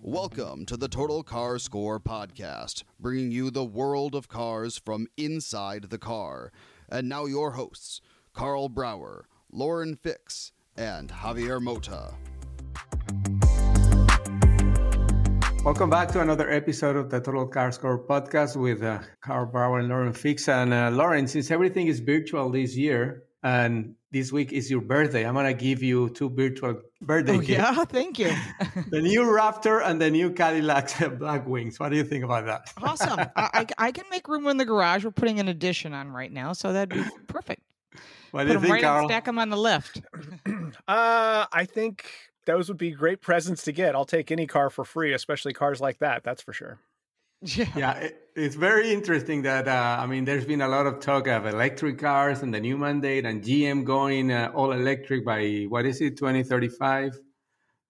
Welcome to the Total Car Score podcast, bringing you the world of cars from inside the car. And now your hosts, Carl Brauer, Lauren Fix, and Javier Mota. Welcome back to another episode of the Total Car Score podcast with uh, Carl Brauer and Lauren Fix. And uh, Lauren, since everything is virtual this year, and this week is your birthday, I'm gonna give you two virtual birthday Oh, gifts: yeah, thank you. the new Raptor and the new Cadillac Blackwings. What do you think about that? Awesome. I, I, I can make room in the garage. We're putting an addition on right now, so that'd be perfect. What do you them think, right Carl? and stack them on the lift. Uh, I think those would be great presents to get. I'll take any car for free, especially cars like that. That's for sure. Yeah. Yeah, it, it's very interesting that uh, I mean, there's been a lot of talk of electric cars and the new mandate, and GM going uh, all electric by what is it, 2035?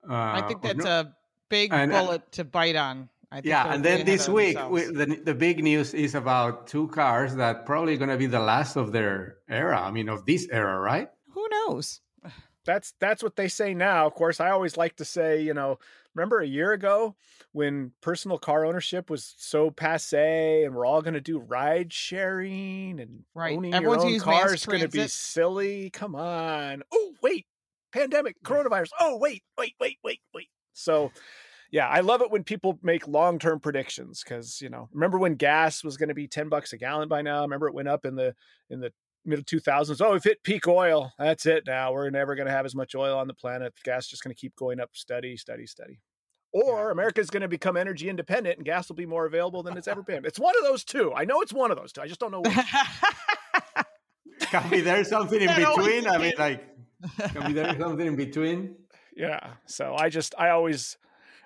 Uh, I think that's no- a big and, uh, bullet to bite on. I think Yeah, and then this week, we, the, the big news is about two cars that probably going to be the last of their era. I mean, of this era, right? Who knows? That's that's what they say now. Of course, I always like to say, you know, remember a year ago when personal car ownership was so passe, and we're all going to do ride sharing and Right. owning Everyone's your own car is going to be silly. Come on. Oh wait, pandemic, coronavirus. Oh wait, wait, wait, wait, wait. So. Yeah, I love it when people make long-term predictions because you know. Remember when gas was going to be ten bucks a gallon by now? Remember it went up in the in the middle 2000s. Oh, we've hit peak oil. That's it now. We're never going to have as much oil on the planet. Gas is just going to keep going up steady, steady, steady. Or America's going to become energy independent and gas will be more available than it's ever been. It's one of those two. I know it's one of those two. I just don't know which. Can be there something in between? I mean, like, can be there something in between? yeah. So I just, I always,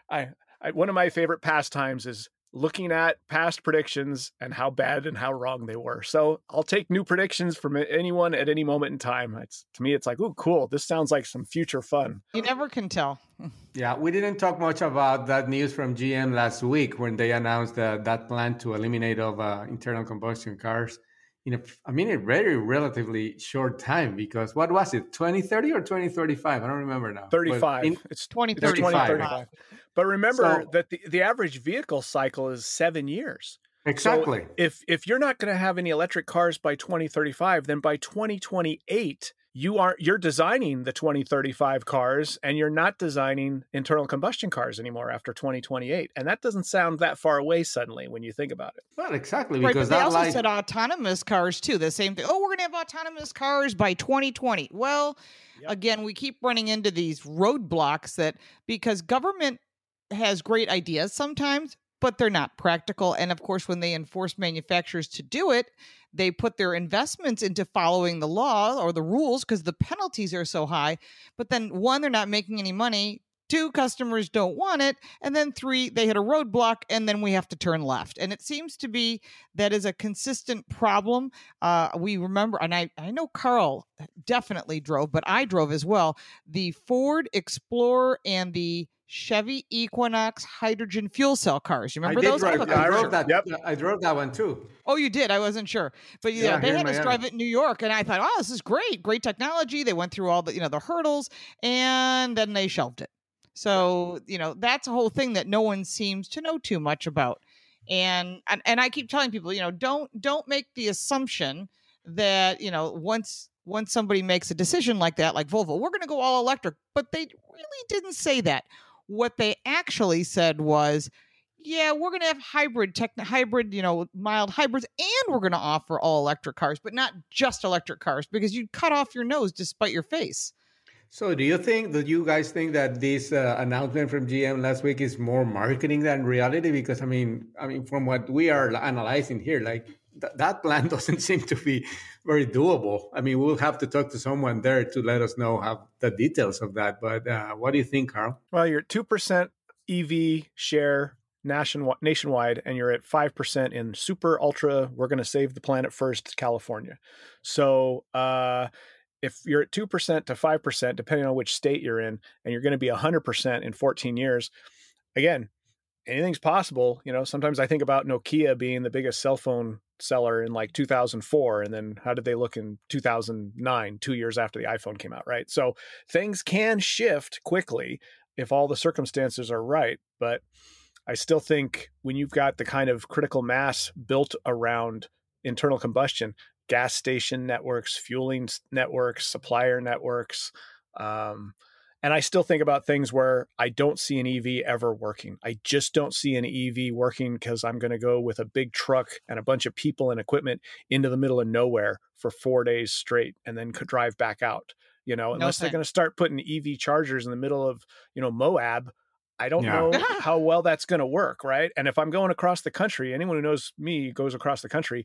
I, I, one of my favorite pastimes is looking at past predictions and how bad and how wrong they were. So I'll take new predictions from anyone at any moment in time. It's to me, it's like, oh, cool. This sounds like some future fun. you never can tell. Yeah, we didn't talk much about that news from GM last week when they announced that that plan to eliminate of uh, internal combustion cars in a, I mean, a very relatively short time because what was it, 2030 or 2035? I don't remember now. 35. in- it's 2035. 2035. But remember So- that the, the average vehicle cycle is seven years. So exactly. if if you're not going to have any electric cars by 2035, then by 2028 you aren't you're designing the 2035 cars and you're not designing internal combustion cars anymore after 2028. And that doesn't sound that far away suddenly when you think about it. well, exactly Right, because but they also like, said autonomous cars too. The same thing. Oh, we're going to have autonomous cars by 2020. Well, again, we keep running into these roadblocks that because government has great ideas sometimes, but they're not practical. And of course, when they enforce manufacturers to do it, they put their investments into following the law or the rules because the penalties are so high. But then, one, they're not making any money. Two, customers don't want it. And then three, they hit a roadblock and then we have to turn left. And it seems to be that is a consistent problem. Uh, we remember, and I, I know Carl definitely drove, but I drove as well the Ford Explorer and the Chevy Equinox hydrogen fuel cell cars. You remember did those? drive, have a I picture. drove that. Yep. I drove that one too. Oh, you did? I wasn't sure, but yeah, Yeah, they had us drive it in New York, and I thought, oh, this is great, great technology. They went through all the you know the hurdles, and then they shelved it. So you know that's a whole thing that no one seems to know too much about, and and, and I keep telling people, you know, don't don't make the assumption that you know once once somebody makes a decision like that, like Volvo, we're going to go all electric, but they really didn't say that. What they actually said was, yeah, we're going to have hybrid tech, hybrid, you know, mild hybrids, and we're going to offer all electric cars, but not just electric cars because you'd cut off your nose despite your face. So, do you think that you guys think that this uh, announcement from GM last week is more marketing than reality? Because I mean, I mean, from what we are analyzing here, like th- that plan doesn't seem to be very doable. I mean, we'll have to talk to someone there to let us know how the details of that. But uh, what do you think, Carl? Well, you're two percent EV share nationwide, nationwide, and you're at five percent in super ultra. We're going to save the planet first, California. So. uh if you're at 2% to 5%, depending on which state you're in, and you're going to be 100% in 14 years, again, anything's possible. You know, sometimes I think about Nokia being the biggest cell phone seller in like 2004. And then how did they look in 2009, two years after the iPhone came out, right? So things can shift quickly if all the circumstances are right. But I still think when you've got the kind of critical mass built around internal combustion, gas station networks, fueling networks, supplier networks. Um, and I still think about things where I don't see an EV ever working. I just don't see an EV working because I'm going to go with a big truck and a bunch of people and equipment into the middle of nowhere for four days straight and then could drive back out. You know, unless they're going to start putting EV chargers in the middle of, you know, Moab I don't yeah. know how well that's going to work, right? And if I'm going across the country, anyone who knows me goes across the country,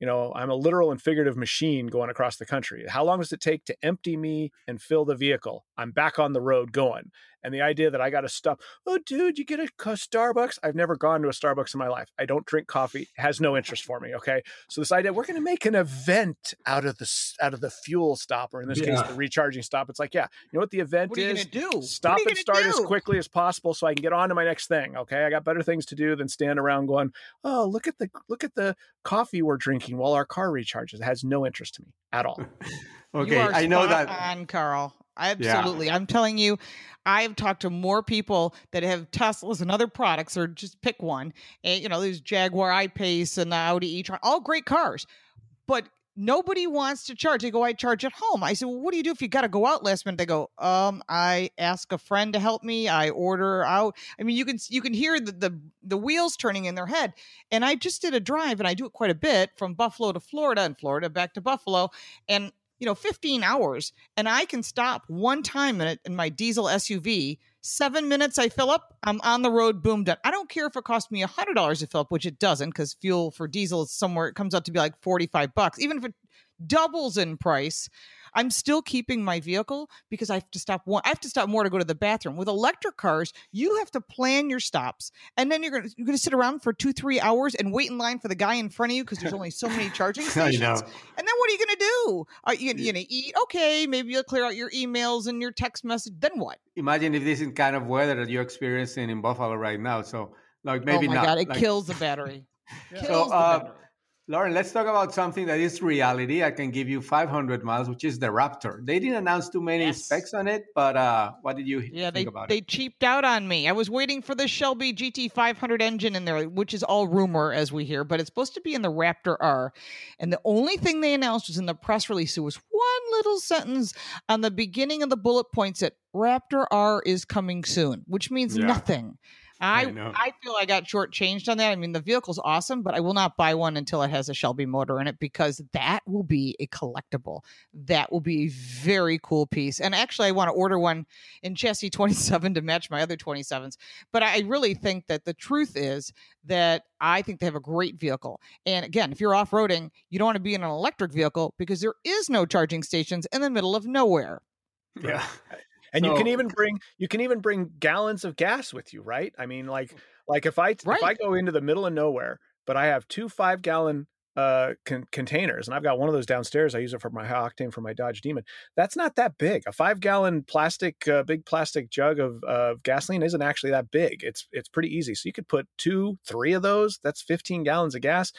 you know, I'm a literal and figurative machine going across the country. How long does it take to empty me and fill the vehicle? I'm back on the road going. And the idea that I got to stop, oh, dude, you get a Starbucks. I've never gone to a Starbucks in my life. I don't drink coffee. It has no interest for me. Okay, so this idea we're going to make an event out of the out of the fuel stop, or in this yeah. case, the recharging stop. It's like, yeah, you know what the event what is? do? Stop and start do? as quickly as possible so I can get on to my next thing. Okay, I got better things to do than stand around going, oh, look at the look at the coffee we're drinking while our car recharges. It has no interest to me at all. okay, I know that on Carl. Absolutely. Yeah. I'm telling you, I've talked to more people that have Teslas and other products, or just pick one. And, you know, there's Jaguar I-Pace and the Audi e-tron, all great cars. But nobody wants to charge. They go, I charge at home. I said, well, what do you do if you got to go out last minute? They go, um, I ask a friend to help me. I order out. I mean, you can you can hear the, the the wheels turning in their head. And I just did a drive, and I do it quite a bit from Buffalo to Florida, and Florida back to Buffalo, and you know 15 hours and i can stop one time in it in my diesel suv seven minutes i fill up i'm on the road boom done. I don't care if it costs me a hundred dollars to fill up which it doesn't because fuel for diesel is somewhere it comes out to be like 45 bucks. Even if it doubles in price I'm still keeping my vehicle because I have to stop one. I have to stop more to go to the bathroom. With electric cars, you have to plan your stops, and then you're gonna you're gonna sit around for two three hours and wait in line for the guy in front of you because there's only so many charging stations. And then what are you gonna do? Are you, you gonna eat? Okay, maybe you'll clear out your emails and your text message. Then what? Imagine if this is kind of weather that you're experiencing in Buffalo right now. So like maybe oh my not. God, it like, kills the battery. kills so, the uh, battery. Lauren, let's talk about something that is reality. I can give you 500 miles, which is the Raptor. They didn't announce too many yes. specs on it, but uh, what did you yeah, think they, about they it? They cheaped out on me. I was waiting for the Shelby GT500 engine in there, which is all rumor as we hear, but it's supposed to be in the Raptor R. And the only thing they announced was in the press release. It was one little sentence on the beginning of the bullet points that Raptor R is coming soon, which means yeah. nothing. I I, I, feel I got shortchanged on that. I mean, the vehicle's awesome, but I will not buy one until it has a Shelby motor in it because that will be a collectible. That will be a very cool piece. And actually, I want to order one in chassis 27 to match my other 27s. But I really think that the truth is that I think they have a great vehicle. And again, if you're off roading, you don't want to be in an electric vehicle because there is no charging stations in the middle of nowhere. Yeah and so, you can even bring you can even bring gallons of gas with you right? I mean like like if i right. if i go into the middle of nowhere but i have two five gallon uh con- containers and i've got one of those downstairs i use it for my high octane for my dodge demon that's not that big. A five gallon plastic uh, big plastic jug of uh, gasoline isn't actually that big. It's it's pretty easy. So you could put two three of those that's 15 gallons of gas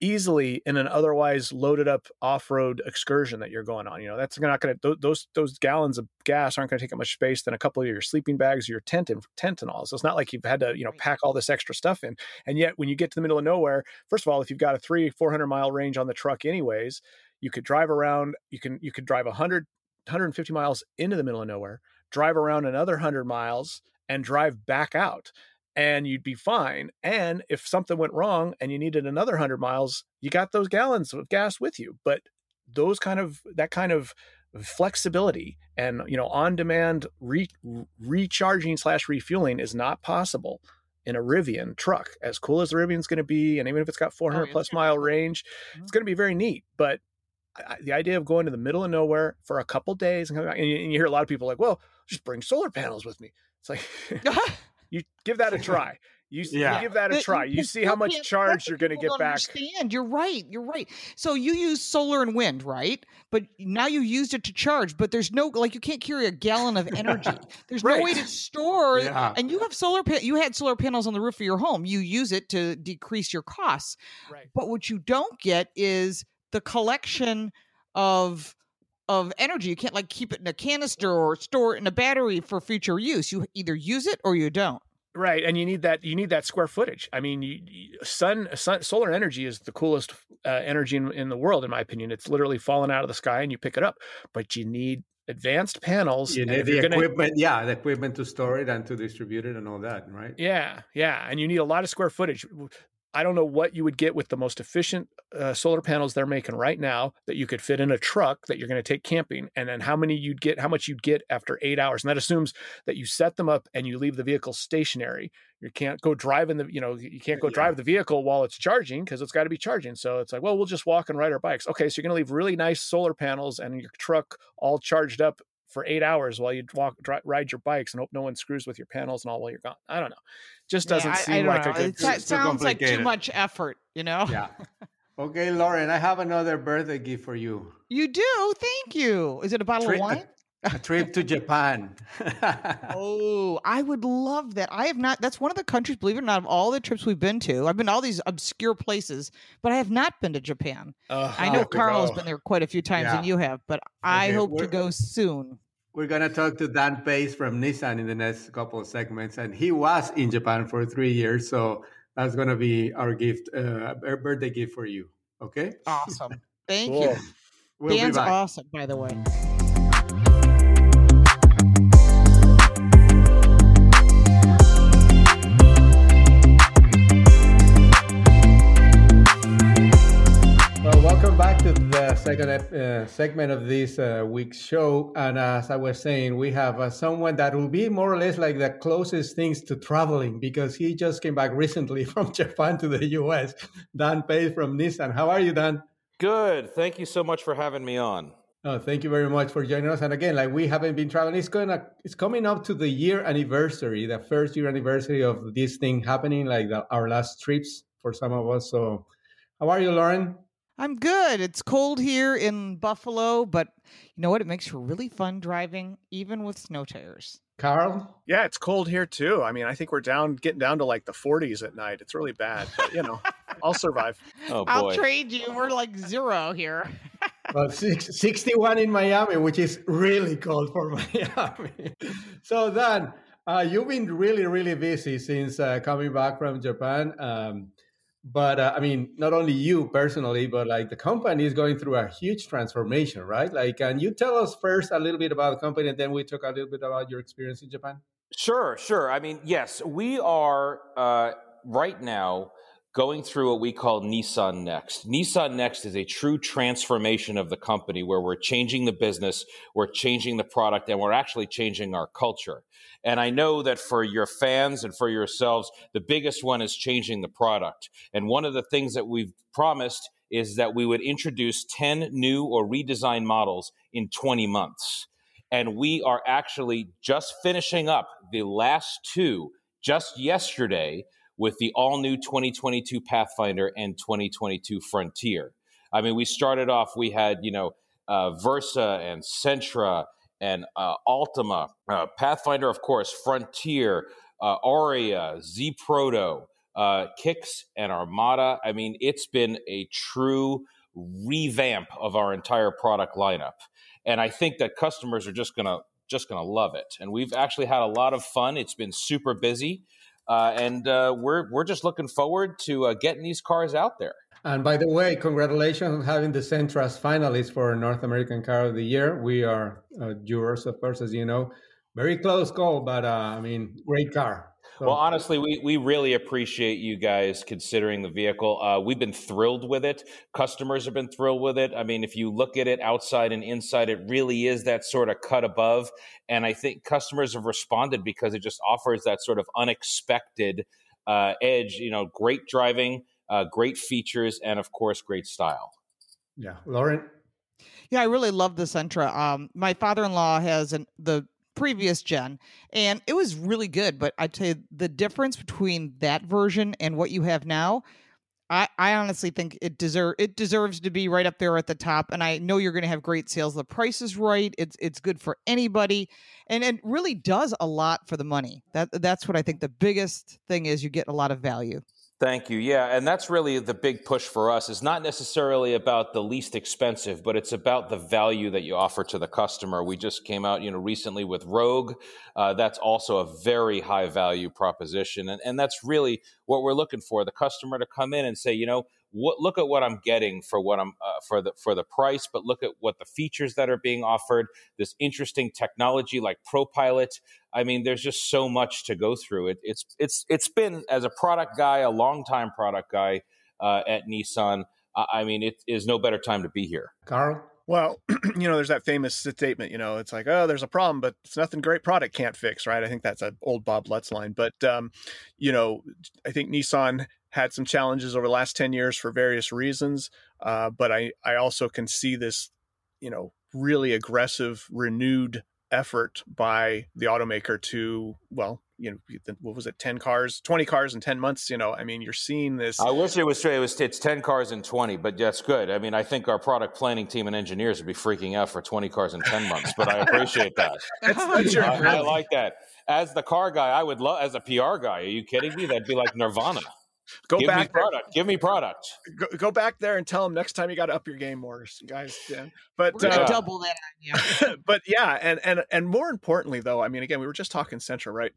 easily in an otherwise loaded up off-road excursion that you're going on. You know, that's not going to those those gallons of gas aren't going to take up much space than a couple of your sleeping bags, your tent and tent and all. So it's not like you've had to you know pack all this extra stuff in. And yet, when you get to the middle of nowhere, first of all, if you've got a three four hundred mile range on the truck, anyways, you could drive around. You can you could drive 100 150 miles into the middle of nowhere, drive around another 100 miles, and drive back out and you'd be fine. And if something went wrong and you needed another 100 miles, you got those gallons of gas with you. But those kind of that kind of flexibility and you know on demand re- recharging slash refueling is not possible in a Rivian truck. As cool as the Rivian's going to be, and even if it's got 400 oh, plus mile range, mm-hmm. it's going to be very neat. But the idea of going to the middle of nowhere for a couple days and, coming back, and you hear a lot of people like, "Well, just bring solar panels with me." It's like you give that a try. You, yeah. you give that a try. You see how much charge you're going to get back. Understand? You're right. You're right. So you use solar and wind, right? But now you used it to charge. But there's no like you can't carry a gallon of energy. There's right. no way to store. Yeah. And you have solar. Pa- you had solar panels on the roof of your home. You use it to decrease your costs. Right. But what you don't get is the collection of of energy. You can't like keep it in a canister or store it in a battery for future use. You either use it or you don't. Right, and you need that. You need that square footage. I mean, you, sun, sun, solar energy is the coolest uh, energy in, in the world, in my opinion. It's literally falling out of the sky and you pick it up. But you need advanced panels. You need the equipment, gonna, yeah, the equipment to store it and to distribute it and all that, right? Yeah, yeah, and you need a lot of square footage. I don't know what you would get with the most efficient uh, solar panels they're making right now that you could fit in a truck that you're going to take camping, and then how many you'd get, how much you'd get after eight hours. And that assumes that you set them up and you leave the vehicle stationary. You can't go drive in the, you know, you can't go yeah. drive the vehicle while it's charging because it's got to be charging. So it's like, well, we'll just walk and ride our bikes. Okay, so you're going to leave really nice solar panels and your truck all charged up for eight hours while you walk, dry, ride your bikes and hope no one screws with your panels and all while you're gone. I don't know. Just doesn't yeah, I, seem I like know. a good. It sounds like too much effort, you know. Yeah. Okay, Lauren, I have another birthday gift for you. You do? Thank you. Is it a bottle of uh, wine? A trip to Japan. oh, I would love that. I have not. That's one of the countries, believe it or not, of all the trips we've been to. I've been to all these obscure places, but I have not been to Japan. Uh, I know Carl has been there quite a few times, yeah. and you have. But I okay, hope to go soon. We're gonna talk to Dan Pace from Nissan in the next couple of segments, and he was in Japan for three years, so that's gonna be our gift, uh, birthday gift for you. Okay. Awesome. Thank cool. you. We'll Dan's awesome, by the way. Second uh, segment of this uh, week's show. And as I was saying, we have uh, someone that will be more or less like the closest things to traveling because he just came back recently from Japan to the US. Dan Pace from Nissan. How are you, Dan? Good. Thank you so much for having me on. Oh, thank you very much for joining us. And again, like we haven't been traveling, it's gonna it's coming up to the year anniversary, the first year anniversary of this thing happening, like the, our last trips for some of us. So, how are you, Lauren? I'm good. It's cold here in Buffalo, but you know what? It makes for really fun driving, even with snow tires. Carl? Yeah, it's cold here too. I mean, I think we're down, getting down to like the 40s at night. It's really bad, but you know, I'll survive. Oh, boy. I'll trade you. We're like zero here. well, six, 61 in Miami, which is really cold for Miami. so, Dan, uh, you've been really, really busy since uh, coming back from Japan. Um, but uh, i mean not only you personally but like the company is going through a huge transformation right? Like can you tell us first a little bit about the company and then we talk a little bit about your experience in japan? Sure sure. I mean yes we are uh, right now going through what we call Nissan Next. Nissan Next is a true transformation of the company where we're changing the business, we're changing the product, and we're actually changing our culture. And I know that for your fans and for yourselves, the biggest one is changing the product. And one of the things that we've promised is that we would introduce 10 new or redesigned models in 20 months. And we are actually just finishing up the last two just yesterday with the all new 2022 Pathfinder and 2022 Frontier. I mean, we started off, we had, you know, uh, Versa and Sentra and uh, Altima, uh, Pathfinder, of course, Frontier, uh, Ariya, Z Proto, uh, Kicks, and Armada. I mean, it's been a true revamp of our entire product lineup. And I think that customers are just going to just going to love it. And we've actually had a lot of fun. It's been super busy. Uh, and uh, we're we're just looking forward to uh, getting these cars out there. And by the way, congratulations on having the Sentra's finalists for North American Car of the Year. We are uh, jurors, of course, as you know. Very close call, but uh, I mean, great car. So. Well, honestly, we, we really appreciate you guys considering the vehicle. Uh, we've been thrilled with it. Customers have been thrilled with it. I mean, if you look at it outside and inside, it really is that sort of cut above. And I think customers have responded because it just offers that sort of unexpected uh, edge. You know, great driving, uh, great features, and of course, great style. Yeah, Lauren. Yeah, I really love the Sentra. Um, my father-in-law has an, the previous gen and it was really good but I tell you, the difference between that version and what you have now i i honestly think it deserve it deserves to be right up there at the top and i know you're going to have great sales. The price is right. It's it's good for anybody and it really does a lot for the money. That that's what i think the biggest thing is you get a lot of value Thank you. Yeah, and that's really the big push for us. It's not necessarily about the least expensive, but it's about the value that you offer to the customer. We just came out, you know, recently with Rogue. Uh, that's also a very high value proposition, and, and that's really what we're looking for: the customer to come in and say, you know, what, look at what I'm getting for what I'm uh, for the for the price, but look at what the features that are being offered. This interesting technology like ProPilot. I mean, there's just so much to go through. It, it's it's it's been as a product guy, a long time product guy uh, at Nissan. I mean, it is no better time to be here. Carl. Well, you know, there's that famous statement, you know, it's like, oh, there's a problem, but it's nothing great product can't fix, right? I think that's an old Bob Lutz line. But, um, you know, I think Nissan had some challenges over the last 10 years for various reasons. Uh, but I, I also can see this, you know, really aggressive, renewed effort by the automaker to, well, you know, what was it, 10 cars, 20 cars in 10 months? You know, I mean, you're seeing this. I wish it was straight. It was, it's 10 cars in 20, but that's good. I mean, I think our product planning team and engineers would be freaking out for 20 cars in 10 months, but I appreciate that. that's, that's your I, I like that. As the car guy, I would love, as a PR guy, are you kidding me? That'd be like Nirvana. Go Give back me product. There. Give me product. Go, go, back there and tell them next time you got to up your game more, guys. Yeah. But We're gonna uh, double that. Yeah. but yeah, and and and more importantly, though, I mean, again, we were just talking Sentra, right?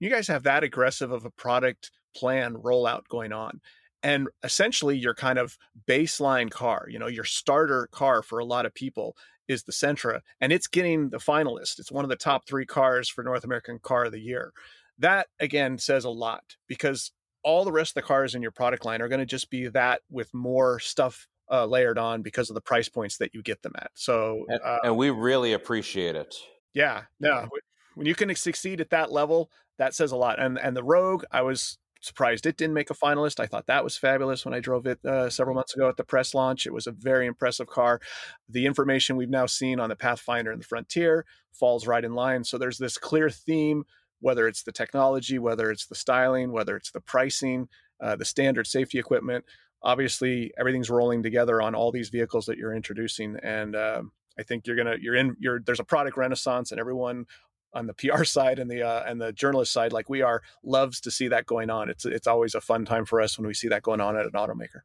You guys have that aggressive of a product plan rollout going on, and essentially your kind of baseline car, you know, your starter car for a lot of people is the Sentra, and it's getting the finalist. It's one of the top three cars for North American Car of the Year. That again says a lot because all the rest of the cars in your product line are going to just be that with more stuff uh, layered on because of the price points that you get them at. So, uh, and, we really appreciate it. Yeah, no, when you can succeed at that level, that says a lot. And and the Rogue, I was surprised it didn't make a finalist. I thought that was fabulous when I drove it uh, several months ago at the press launch. It was a very impressive car. The information we've now seen on the Pathfinder and the Frontier falls right in line. So there's this clear theme whether it's the technology, whether it's the styling, whether it's the pricing, uh, the standard safety equipment. Obviously, everything's rolling together on all these vehicles that you're introducing, and uh, I think you're gonna you're in you're there's a product renaissance, and everyone on the PR side and the uh, and the journalist side, like we are, loves to see that going on. It's it's always a fun time for us when we see that going on at an automaker.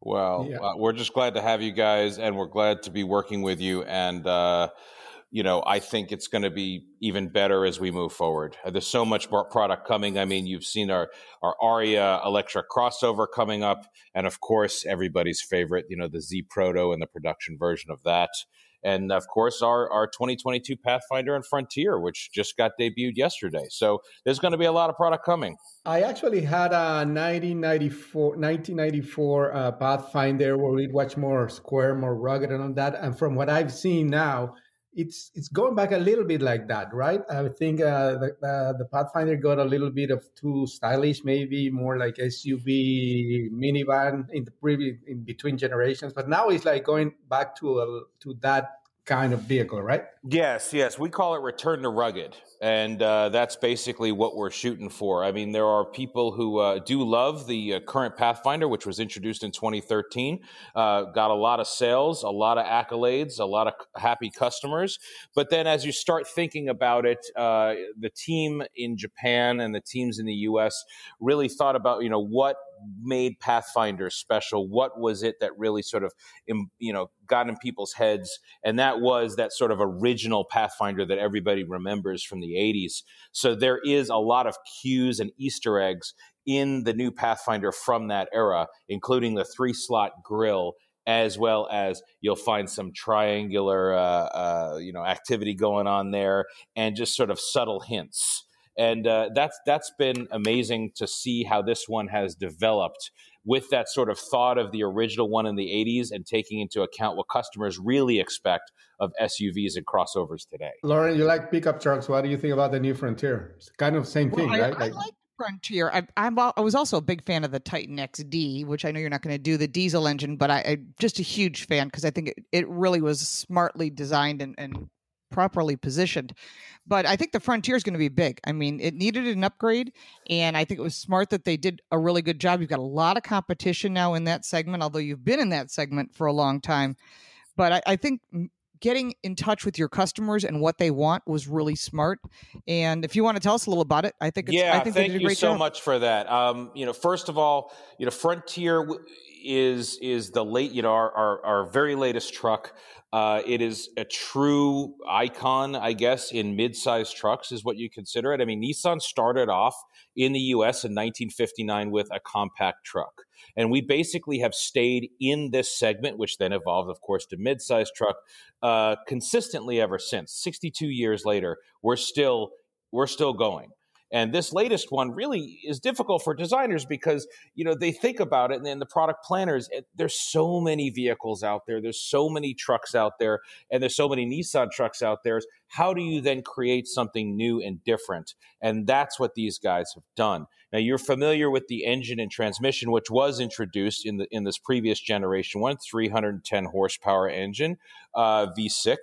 Well, yeah. uh, we're just glad to have you guys, and we're glad to be working with you. And uh, you know, I think it's going to be even better as we move forward. Uh, there's so much more product coming. I mean, you've seen our our Ariya Electra crossover coming up, and of course, everybody's favorite, you know, the Z Proto and the production version of that, and of course, our our 2022 Pathfinder and Frontier, which just got debuted yesterday. So there's going to be a lot of product coming. I actually had a 1994 1994 uh, Pathfinder where it was more square, more rugged, and all that. And from what I've seen now it's it's going back a little bit like that, right? I think uh, the, uh, the Pathfinder got a little bit of too stylish, maybe more like SUV minivan in the previous in between generations, but now it's like going back to a, to that kind of vehicle, right? Yes, yes. We call it return to rugged. And uh, that's basically what we're shooting for. I mean, there are people who uh, do love the uh, current Pathfinder, which was introduced in 2013. Uh, got a lot of sales, a lot of accolades, a lot of happy customers. But then as you start thinking about it, uh, the team in Japan and the teams in the US really thought about, you know, what made Pathfinder special? What was it that really sort of, you know, got in people's heads? And that was that sort of original Pathfinder that everybody remembers from the 80s. So there is a lot of cues and Easter eggs in the new Pathfinder from that era, including the three slot grill as well as you'll find some triangular, uh, uh, you know, activity going on there, and just sort of subtle hints. And uh, that's that's been amazing to see how this one has developed with that sort of thought of the original one in the 80s and taking into account what customers really expect of SUVs and crossovers today. Lauren, you like pickup trucks. What do you think about the new Frontier? It's kind of the same thing, well, I, right? I, like Frontier. I, I'm, I was also a big fan of the Titan XD, which I know you're not going to do the diesel engine, but I, I just a huge fan because I think it, it really was smartly designed and, and properly positioned. But I think the Frontier is going to be big. I mean, it needed an upgrade, and I think it was smart that they did a really good job. You've got a lot of competition now in that segment, although you've been in that segment for a long time. But I, I think getting in touch with your customers and what they want was really smart. And if you want to tell us a little about it, I think it's, yeah, I think thank you so job. much for that. Um, you know, first of all, you know, Frontier is is the late, you know, our our, our very latest truck. Uh, it is a true icon, I guess, in mid-sized trucks is what you consider it. I mean, Nissan started off in the U.S. in 1959 with a compact truck. And we basically have stayed in this segment, which then evolved, of course, to mid-sized truck, uh, consistently ever since. 62 years later, we're still we're still going. And this latest one really is difficult for designers because you know they think about it, and then the product planners. There's so many vehicles out there. There's so many trucks out there, and there's so many Nissan trucks out there. How do you then create something new and different? And that's what these guys have done. Now you're familiar with the engine and transmission, which was introduced in the in this previous generation one, 310 horsepower engine, uh, V6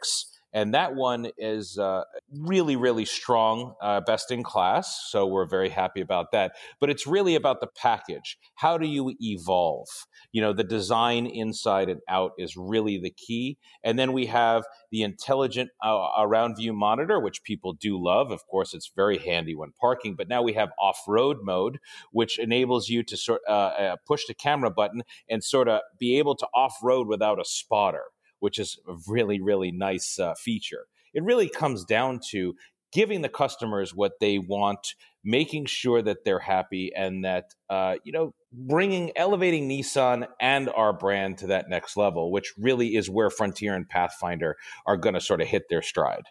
and that one is uh, really really strong uh, best in class so we're very happy about that. But it's really about the package. How do you evolve? You know the design inside and out is really the key. And then we have the intelligent uh, around view monitor which people do love. Of course it's very handy when parking but now we have off-road mode which enables you to sort uh, uh, push the camera button and sort of be able to off-road without a spotter which is a really, really nice uh, feature. It really comes down to giving the customers what they want, making sure that they're happy, and that uh, you know, bringing, elevating Nissan and our brand to that next level, which really is where Frontier and Pathfinder are going to sort of hit their stride.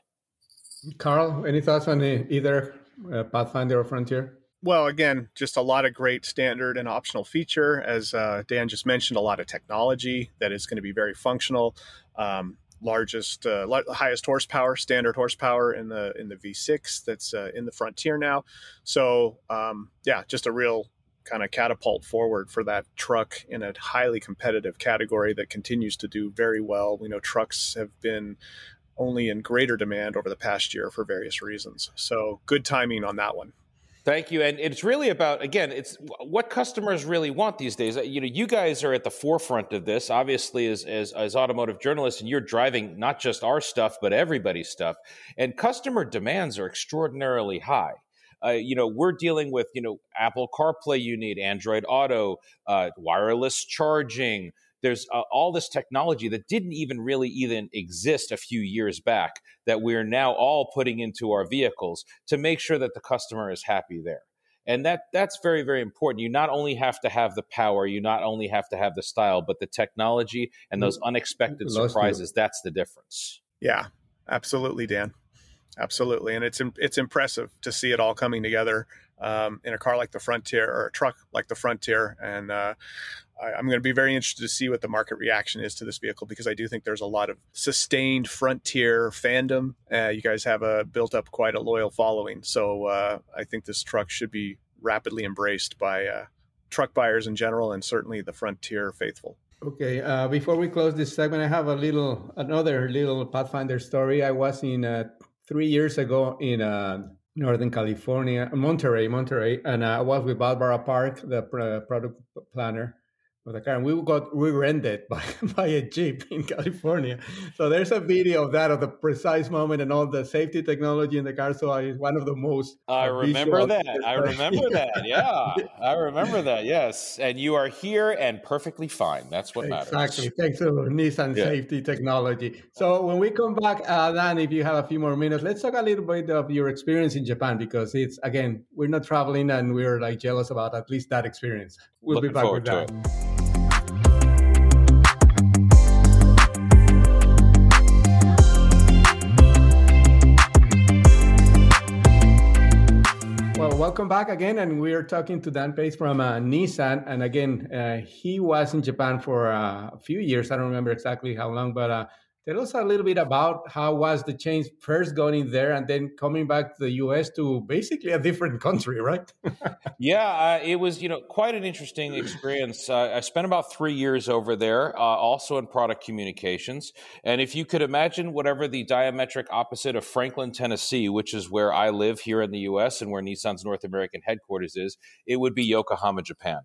Carl, any thoughts on the, either uh, Pathfinder or Frontier? Well, again, just a lot of great standard and optional feature. As uh, Dan just mentioned, a lot of technology that is going to be very functional. Um, largest, uh, highest horsepower, standard horsepower in the in the V6 that's uh, in the Frontier now. So um, yeah, just a real kind of catapult forward for that truck in a highly competitive category that continues to do very well. We know trucks have been only in greater demand over the past year for various reasons. So good timing on that one. Thank you. And it's really about again, it's what customers really want these days. You know, you guys are at the forefront of this, obviously, as as, as automotive journalists, and you're driving not just our stuff but everybody's stuff. And customer demands are extraordinarily high. Uh, you know, we're dealing with you know Apple CarPlay, you need Android Auto, uh, wireless charging, there's uh, all this technology that didn't even really even exist a few years back that we're now all putting into our vehicles to make sure that the customer is happy there. And that that's very very important. You not only have to have the power you not only have to have the style but the technology and those mm-hmm. unexpected surprises that's the difference. Yeah absolutely dan absolutely and it's it's impressive to see it all coming together um, in a car like the frontier or a truck like the frontier and uh, I, am going to be very interested to see what the market reaction is to this vehicle because I do think there's a lot of sustained frontier fandom. Uh, you guys have a built up quite a loyal following, so uh, I think this truck should be rapidly embraced by uh, truck buyers in general and certainly the frontier faithful. Okay, uh, before we close this segment, I have a little another little Pathfinder story. I was in uh, three years ago in uh, Northern California, Monterey, Monterey, and I was with Barbara Park, the product planner of the car, and we got rear-ended by, by a jeep in California. So there's a video of that of the precise moment and all the safety technology in the car. So it's one of the most. I remember that. I remember that. Yeah, I remember that. Yes, and you are here and perfectly fine. That's what exactly. matters. Exactly. Thanks to Nissan yeah. safety technology. So when we come back, uh, Dan, if you have a few more minutes, let's talk a little bit of your experience in Japan because it's again we're not traveling and we're like jealous about at least that experience. We'll Looking be back with that. It. Welcome back again. And we are talking to Dan Pace from uh, Nissan. And again, uh, he was in Japan for uh, a few years. I don't remember exactly how long, but uh, Tell us a little bit about how was the change first going there and then coming back to the U.S. to basically a different country, right? yeah, uh, it was you know quite an interesting experience. Uh, I spent about three years over there, uh, also in product communications. And if you could imagine whatever the diametric opposite of Franklin, Tennessee, which is where I live here in the U.S. and where Nissan's North American headquarters is, it would be Yokohama, Japan.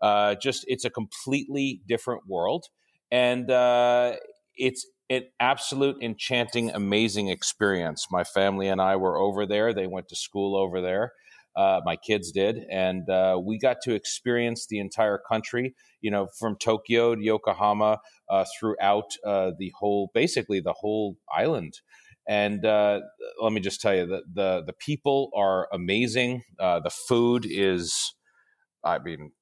Uh, just it's a completely different world, and uh, it's an absolute enchanting, amazing experience. My family and I were over there. They went to school over there. Uh, my kids did, and uh, we got to experience the entire country. You know, from Tokyo to Yokohama, uh, throughout uh, the whole, basically the whole island. And uh, let me just tell you that the the people are amazing. Uh, the food is, I mean,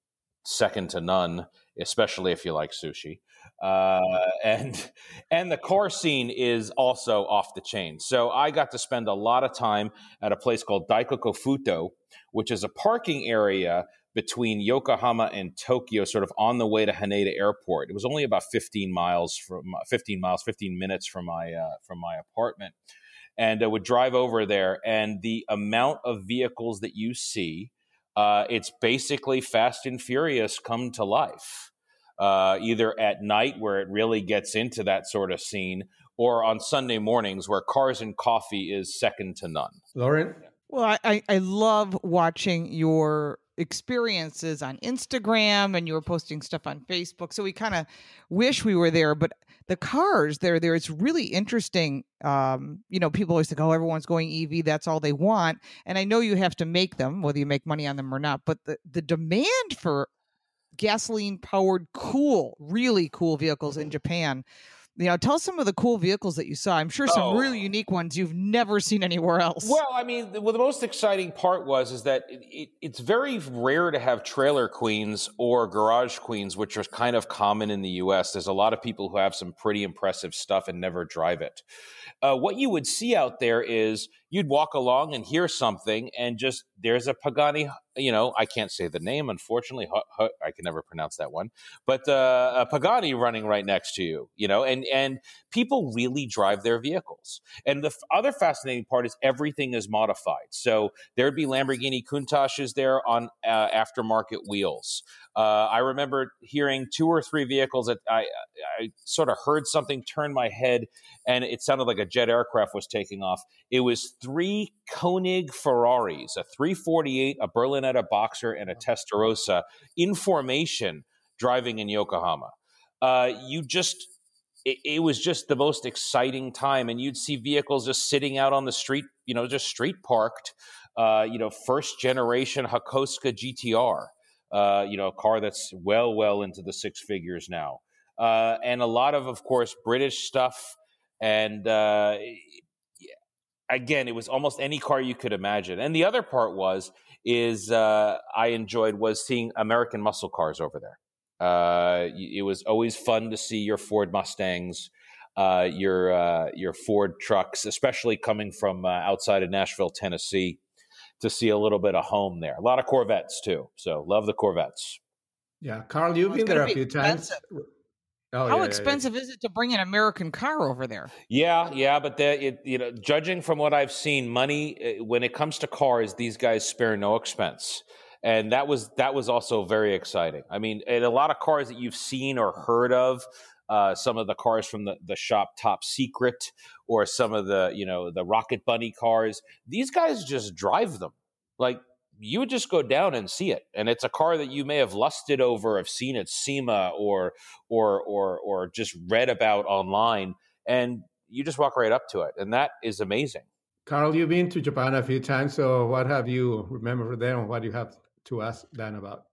second to none, especially if you like sushi uh, and and the car scene is also off the chain. So I got to spend a lot of time at a place called Daikoku Futo, which is a parking area between Yokohama and Tokyo, sort of on the way to Haneda Airport. It was only about 15 miles from 15 miles, 15 minutes from my uh, from my apartment, and I would drive over there, and the amount of vehicles that you see. Uh, it's basically Fast and Furious come to life uh, either at night where it really gets into that sort of scene, or on Sunday mornings where Cars and Coffee is second to none. Lauren? Well, I, I love watching your experiences on Instagram and you were posting stuff on Facebook. So we kind of wish we were there, but the cars there, there, it's really interesting. Um, you know, people always think, oh, everyone's going EV, that's all they want. And I know you have to make them, whether you make money on them or not, but the, the demand for gasoline powered, cool, really cool vehicles in Japan. You know, tell us some of the cool vehicles that you saw. I'm sure some oh. really unique ones you've never seen anywhere else. Well, I mean, well, the most exciting part was is that it, it, it's very rare to have trailer queens or garage queens, which are kind of common in the U.S. There's a lot of people who have some pretty impressive stuff and never drive it. Uh, what you would see out there is you'd walk along and hear something, and just there's a Pagani you know, I can't say the name, unfortunately. I can never pronounce that one, but uh, a Pagani running right next to you, you know, and and people really drive their vehicles. And the other fascinating part is everything is modified. So there'd be Lamborghini Countaches there on uh, aftermarket wheels. Uh, I remember hearing two or three vehicles that I, I sort of heard something turn my head, and it sounded like a jet aircraft was taking off. It was three Koenig Ferraris, a 348, a Berlinetta Boxer, and a Testarossa in formation driving in Yokohama. Uh, you just it, it, was just the most exciting time and you'd see vehicles just sitting out on the street you know just street parked uh, you know first generation hakosuka gtr uh, you know, a car that's well, well into the six figures now. Uh, and a lot of, of course, British stuff. And uh, again, it was almost any car you could imagine. And the other part was, is uh, I enjoyed was seeing American muscle cars over there. Uh, it was always fun to see your Ford Mustangs, uh, your uh, your Ford trucks, especially coming from outside of Nashville, Tennessee to see a little bit of home there. A lot of Corvettes too. So love the Corvettes. Yeah, Carl, you've been there a few times. Oh, How yeah, expensive yeah, yeah. is it to bring an American car over there? Yeah, yeah, but the, it, you know, judging from what I've seen, money eh, when it comes to cars, these guys spare no expense, and that was that was also very exciting. I mean, a lot of cars that you've seen or heard of, uh, some of the cars from the, the shop Top Secret or some of the you know the Rocket Bunny cars. These guys just drive them like you would just go down and see it, and it's a car that you may have lusted over, have seen at SEMA or or or or just read about online, and you just walk right up to it, and that is amazing. Carl, you've been to Japan a few times, so what have you remembered there, and what do you have to ask Dan about?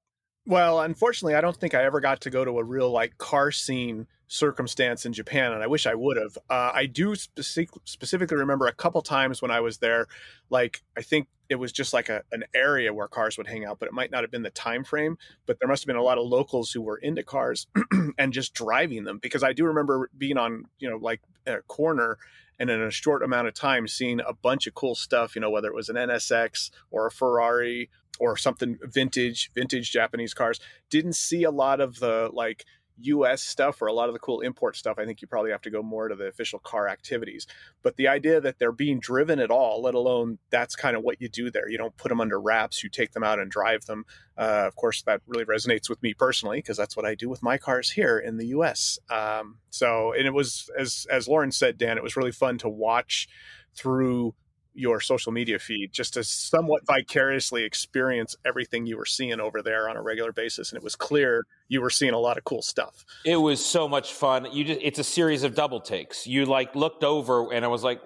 Well, unfortunately, I don't think I ever got to go to a real like car scene circumstance in Japan, and I wish I would have. Uh, I do specific, specifically remember a couple times when I was there, like I think it was just like a, an area where cars would hang out, but it might not have been the time frame. But there must have been a lot of locals who were into cars and just driving them because I do remember being on you know like a corner and in a short amount of time seeing a bunch of cool stuff. You know whether it was an NSX or a Ferrari or something vintage, vintage Japanese cars. Didn't see a lot of the like US stuff or a lot of the cool import stuff. I think you probably have to go more to the official car activities. But the idea that they're being driven at all, let alone that's kind of what you do there. You don't put them under wraps, you take them out and drive them. Uh, of course, that really resonates with me personally because that's what I do with my cars here in the US. Um, so, and it was, as, as Lauren said, Dan, it was really fun to watch through your social media feed just to somewhat vicariously experience everything you were seeing over there on a regular basis and it was clear you were seeing a lot of cool stuff it was so much fun you just it's a series of double takes you like looked over and i was like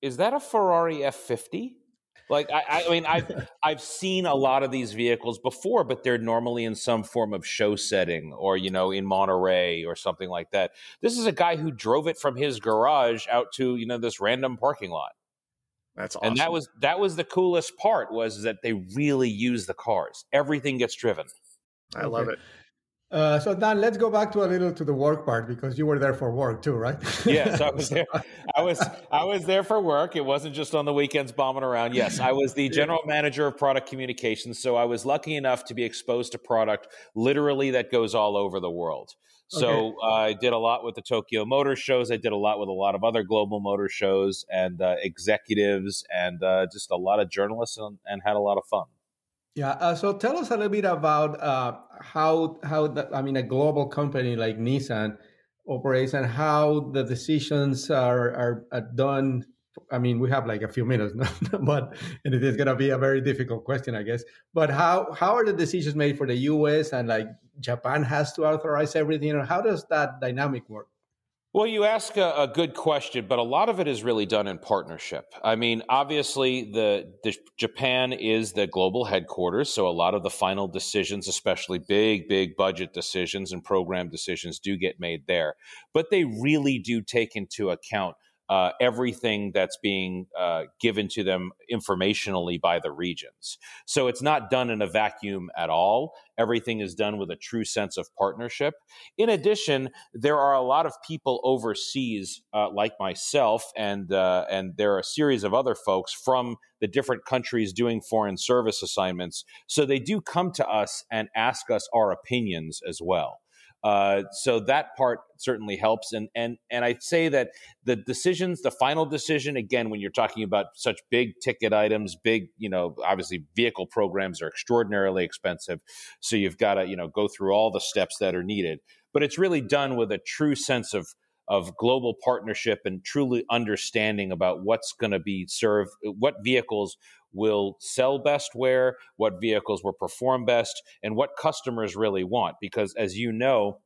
is that a ferrari f50 like I, I mean I've I've seen a lot of these vehicles before, but they're normally in some form of show setting or you know in Monterey or something like that. This is a guy who drove it from his garage out to you know this random parking lot. That's awesome. And that was that was the coolest part was that they really use the cars. Everything gets driven. I okay. love it. Uh, so Dan, let's go back to a little to the work part because you were there for work too, right? yes, I was there. I was I was there for work. It wasn't just on the weekends bombing around. Yes, I was the general manager of product communications, so I was lucky enough to be exposed to product literally that goes all over the world. So okay. uh, I did a lot with the Tokyo Motor Shows. I did a lot with a lot of other global motor shows and uh, executives and uh, just a lot of journalists and, and, had a lot of fun. Yeah. Uh, so tell us a little bit about uh, how how the, I mean a global company like Nissan operates and how the decisions are are, are done I mean, we have like a few minutes, but and it is going to be a very difficult question, I guess. But how how are the decisions made for the U.S. and like Japan has to authorize everything, or how does that dynamic work? Well, you ask a, a, good question, but a lot of it is really done in partnership. I mean, obviously, the, the, Japan is the global headquarters, so a lot of the final decisions, especially big, big budget decisions and program decisions, do get made there. But they really do take into account uh, everything that's being uh, given to them informationally by the regions. So it's not done in a vacuum at all. Everything is done with a true sense of partnership. In addition, there are a lot of people overseas, uh, like myself, and uh, and there are a series of other folks from the different countries doing foreign service assignments. So they do come to us and ask us our opinions as well. Uh, so that part certainly helps. And and and I'd say that the decisions, the final decision, again, when you're talking about such big ticket items, big, you know, obviously vehicle programs are extraordinarily expensive. So you've got to, you know, go through all the steps that are needed. But it's really done with a true sense of of global partnership and truly understanding about what's going to be served, what vehicles will sell best where, what vehicles will perform best, and what customers really want. Because as you know,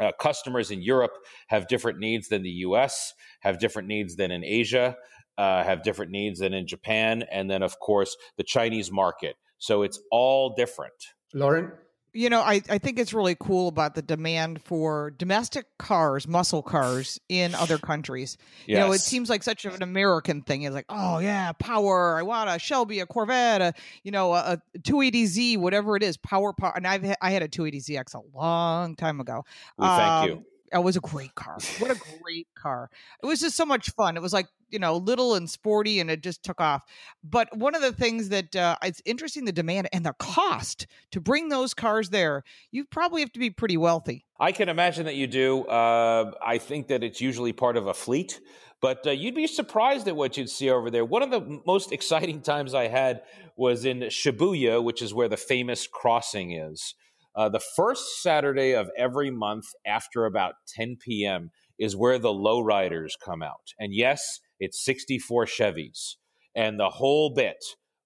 uh, customers in Europe have different needs than the US, have different needs than in Asia, uh, have different needs than in Japan, and then, of course, the Chinese market. So it's all different. Lauren? You know, I, I think it's really cool about the demand for domestic cars, muscle cars in other countries. Yes. You know, it seems like such an American thing. It's like, oh yeah, power. I want a Shelby, a Corvette, a you know, a, a 280Z, whatever it is, power, power. And I've I had a 280ZX a long time ago. Well, thank um, you. It was a great car. What a great car. It was just so much fun. It was like, you know, little and sporty and it just took off. But one of the things that uh, it's interesting the demand and the cost to bring those cars there, you probably have to be pretty wealthy. I can imagine that you do. Uh, I think that it's usually part of a fleet, but uh, you'd be surprised at what you'd see over there. One of the most exciting times I had was in Shibuya, which is where the famous crossing is. Uh, the first Saturday of every month after about 10 p.m. is where the lowriders come out. And yes, it's 64 Chevys and the whole bit.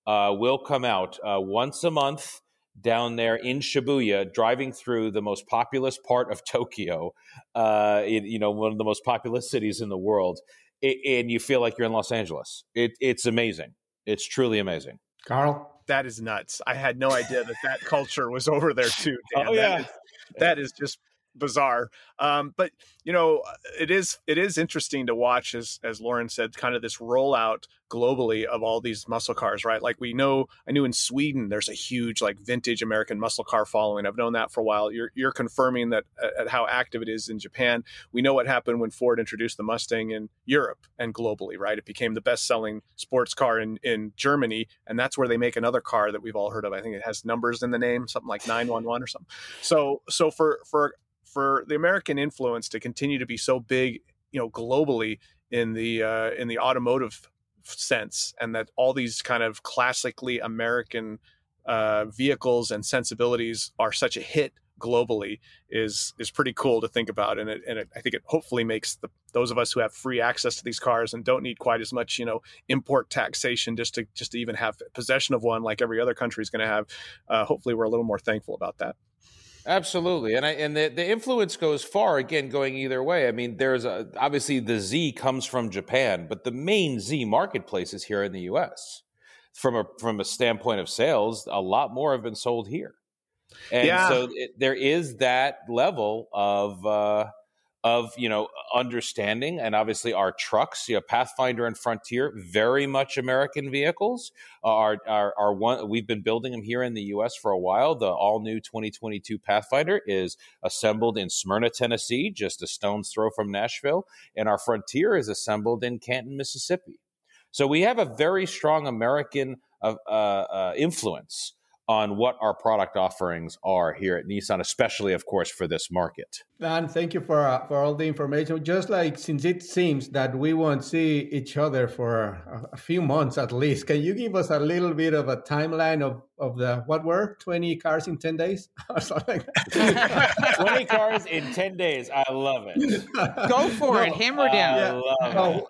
uh, will come out uh, once a month down there in Shibuya, driving through the most populous part of Tokyo, uh, you know, one of the most populous cities in the world, it, and you feel like you're in Los Angeles. It, it's amazing. It's truly amazing. Carl? That is nuts. I had no idea that that culture was over there too. Oh, Dan. Oh, yeah. That is, that is just bizarre. Um, but you know, it is it is interesting to watch as as Lauren said, kind of this rollout globally of all these muscle cars, right? Like we know, I knew in Sweden there's a huge like vintage American muscle car following. I've known that for a while. You're you're confirming that uh, at how active it is in Japan. We know what happened when Ford introduced the Mustang in Europe and globally, right? It became the best selling sports car in in Germany, and that's where they make another car that we've all heard of. I think it has numbers in the name, something like 911 or something. So so for for for the American influence to continue to be so big, you know, globally in the uh, in the automotive sense, and that all these kind of classically American uh, vehicles and sensibilities are such a hit globally is is pretty cool to think about, and it, and it, I think it hopefully makes the, those of us who have free access to these cars and don't need quite as much you know import taxation just to just to even have possession of one like every other country is going to have. Uh, hopefully, we're a little more thankful about that. Absolutely, and I and the, the influence goes far. Again, going either way. I mean, there's a obviously the Z comes from Japan, but the main Z marketplace is here in the U.S. From a from a standpoint of sales, a lot more have been sold here, and Yeah. so it, there is that level of uh, of you know understanding, and obviously our trucks, you know, Pathfinder and Frontier, very much American vehicles. Are are are one we've been building them here in the U.S. for a while. The all new 2022 Pathfinder is assembled in Smyrna, Tennessee, just a stone's throw from Nashville, and our Frontier is assembled in Canton, Mississippi. So we have a very strong American uh, uh, uh, influence on what our product offerings are here at Nissan, especially, of course, for this market. Dan, thank you for uh, for all the information. Just like since it seems that we won't see each other for a, a few months at least, can you give us a little bit of a timeline of, of the what were twenty cars in ten days or something? like that? 20 cars in 10 days. I love it. Go for it. No, Hammer I down. love No, it.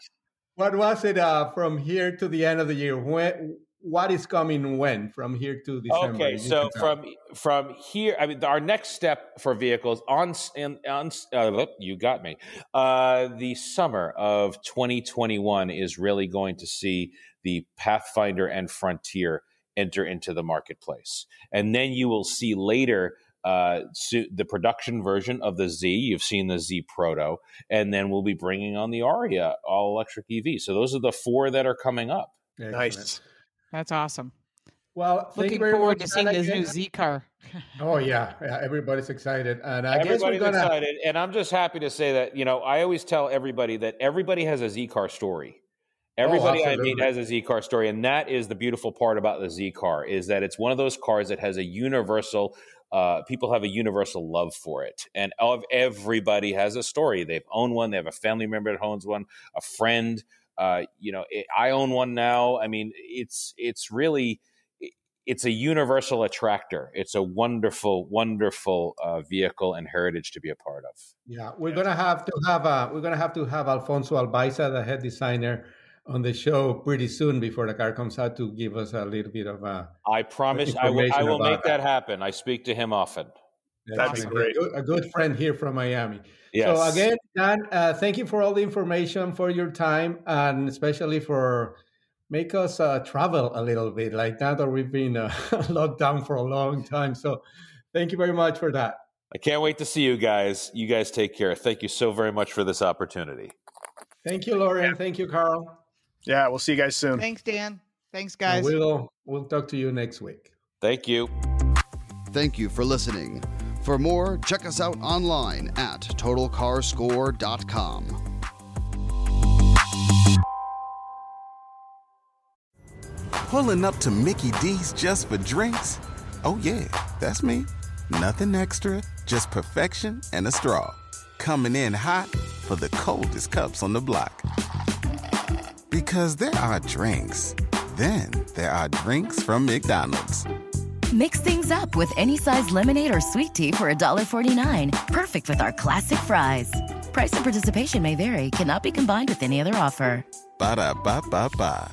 what was it uh, from here to the end of the year? When what is coming when from here to December? Okay, so from from here, I mean, our next step for vehicles on s- in, on uh, look, you got me. Uh, the summer of 2021 is really going to see the Pathfinder and Frontier enter into the marketplace, and then you will see later. Uh, so the production version of the Z, you've seen the Z Proto, and then we'll be bringing on the Ariya all electric EV. So those are the four that are coming up. Excellent. Nice. That's awesome. Well, Looking forward much, to seeing Dan, this new Z car. Oh yeah, yeah, everybody's excited, and I everybody's gonna... excited. And I'm just happy to say that you know I always tell everybody that everybody has a Z car story. Everybody I meet has a Z car story, and that is the beautiful part about the Z car is that it's one of those cars that has a universal. Uh, people have a universal love for it, and of everybody has a story. They've owned one. They have a family member that owns one, a friend. Uh, you know, it, I own one now. I mean, it's it's really it's a universal attractor. It's a wonderful, wonderful uh, vehicle and heritage to be a part of. Yeah, we're gonna have to have a, we're gonna have to have Alfonso Albaisa, the head designer, on the show pretty soon before the car comes out to give us a little bit of a. I promise I will, I will make that that. happen. I speak to him often. That'd be a great. good- A good friend here from Miami. Yes. So again, Dan, uh, thank you for all the information, for your time, and especially for make us uh, travel a little bit. Like now that we've been uh, locked down for a long time. So thank you very much for that. I can't wait to see you guys. You guys take care. Thank you so very much for this opportunity. Thank you, Lauren. Thank you, Carl. Yeah, we'll see you guys soon. Thanks, Dan. Thanks, And guys. We'll we'll talk to you next week. Thank you. Thank you for listening. For more, check us out online at totalcarscore.com. Pulling up to Mickey D's just for drinks? Oh, yeah, that's me. Nothing extra, just perfection and a straw. Coming in hot for the coldest cups on the block. Because there are drinks, then there are drinks from McDonald's. Mix things up with any size lemonade or sweet tea for $1.49. Perfect with our classic fries. Price and participation may vary, cannot be combined with any other offer. Ba da ba ba ba.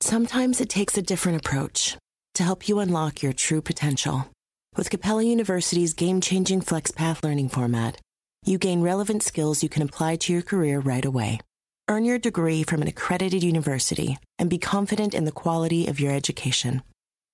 Sometimes it takes a different approach to help you unlock your true potential. With Capella University's game changing FlexPath learning format, you gain relevant skills you can apply to your career right away. Earn your degree from an accredited university and be confident in the quality of your education.